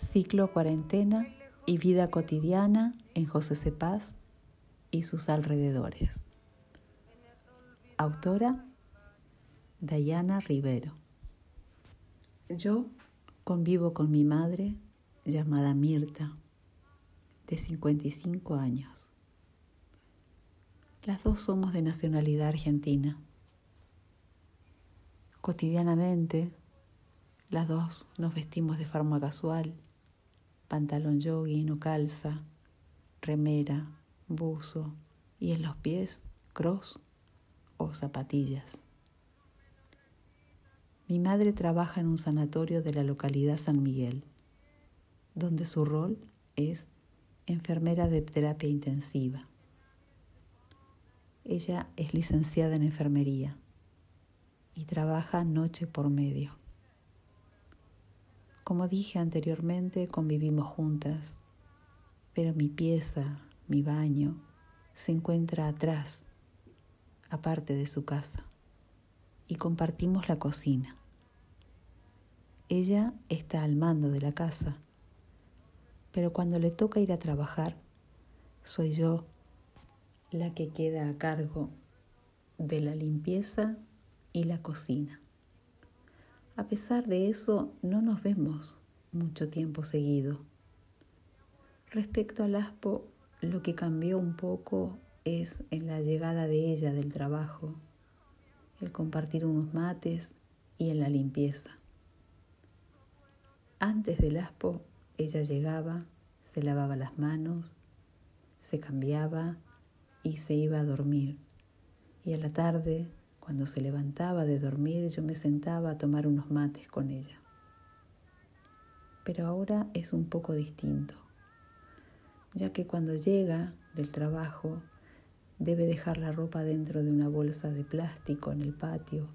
Ciclo Cuarentena y Vida Cotidiana en José Cepaz y sus alrededores. Autora Dayana Rivero. Yo convivo con mi madre llamada Mirta, de 55 años. Las dos somos de nacionalidad argentina. Cotidianamente, las dos nos vestimos de forma casual, pantalón jogging o calza, remera, buzo y en los pies cross o zapatillas. Mi madre trabaja en un sanatorio de la localidad San Miguel, donde su rol es enfermera de terapia intensiva. Ella es licenciada en enfermería y trabaja noche por medio. Como dije anteriormente, convivimos juntas, pero mi pieza, mi baño, se encuentra atrás, aparte de su casa, y compartimos la cocina. Ella está al mando de la casa, pero cuando le toca ir a trabajar, soy yo la que queda a cargo de la limpieza y la cocina. A pesar de eso, no nos vemos mucho tiempo seguido. Respecto al ASPO, lo que cambió un poco es en la llegada de ella del trabajo, el compartir unos mates y en la limpieza. Antes del ASPO, ella llegaba, se lavaba las manos, se cambiaba y se iba a dormir. Y a la tarde, cuando se levantaba de dormir, yo me sentaba a tomar unos mates con ella. Pero ahora es un poco distinto, ya que cuando llega del trabajo debe dejar la ropa dentro de una bolsa de plástico en el patio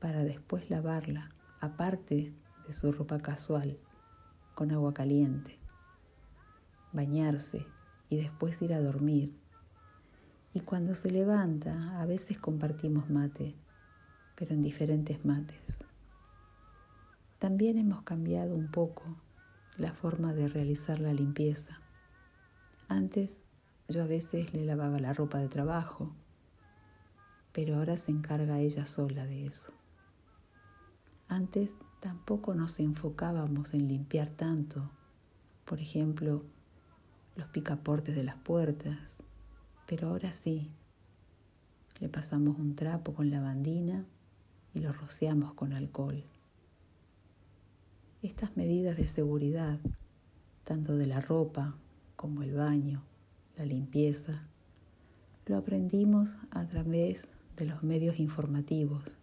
para después lavarla, aparte de su ropa casual, con agua caliente, bañarse y después ir a dormir y cuando se levanta, a veces compartimos mate, pero en diferentes mates. También hemos cambiado un poco la forma de realizar la limpieza. Antes yo a veces le lavaba la ropa de trabajo, pero ahora se encarga ella sola de eso. Antes tampoco nos enfocábamos en limpiar tanto, por ejemplo, los picaportes de las puertas, pero ahora sí, le pasamos un trapo con lavandina y lo rociamos con alcohol. Estas medidas de seguridad, tanto de la ropa como el baño, la limpieza, lo aprendimos a través de los medios informativos.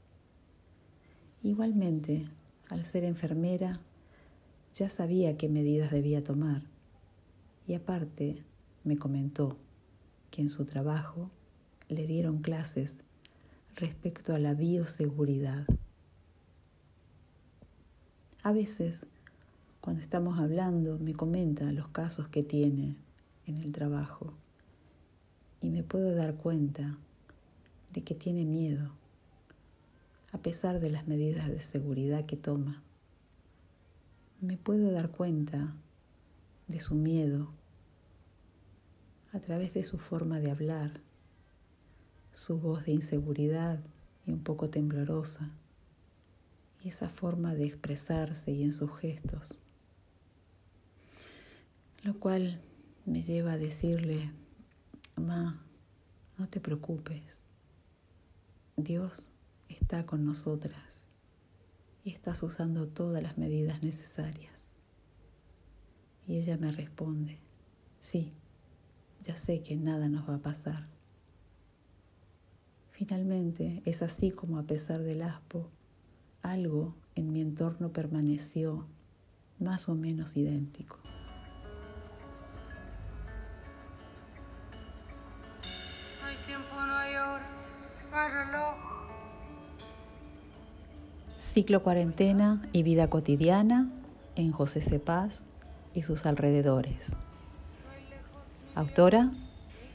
Igualmente, al ser enfermera, ya sabía qué medidas debía tomar y aparte me comentó que en su trabajo le dieron clases respecto a la bioseguridad. A veces, cuando estamos hablando, me comenta los casos que tiene en el trabajo y me puedo dar cuenta de que tiene miedo, a pesar de las medidas de seguridad que toma. Me puedo dar cuenta de su miedo a través de su forma de hablar, su voz de inseguridad y un poco temblorosa, y esa forma de expresarse y en sus gestos. Lo cual me lleva a decirle, mamá, no te preocupes, Dios está con nosotras y estás usando todas las medidas necesarias. Y ella me responde, sí, ya sé que nada nos va a pasar. Finalmente, es así como a pesar del aspo, algo en mi entorno permaneció más o menos idéntico. Hay tiempo, no hay hora, reloj. Ciclo cuarentena y vida cotidiana en José Cepaz y sus alrededores. Autora,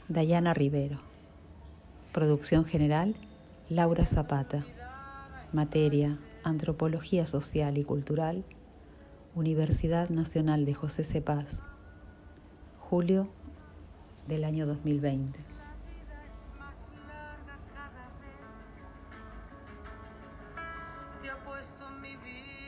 Dayana Rivero. Producción general, Laura Zapata. Materia, Antropología Social y Cultural, Universidad Nacional de José Cepaz, julio del año 2020. La vida es más larga cada vez. Te ha puesto mi vida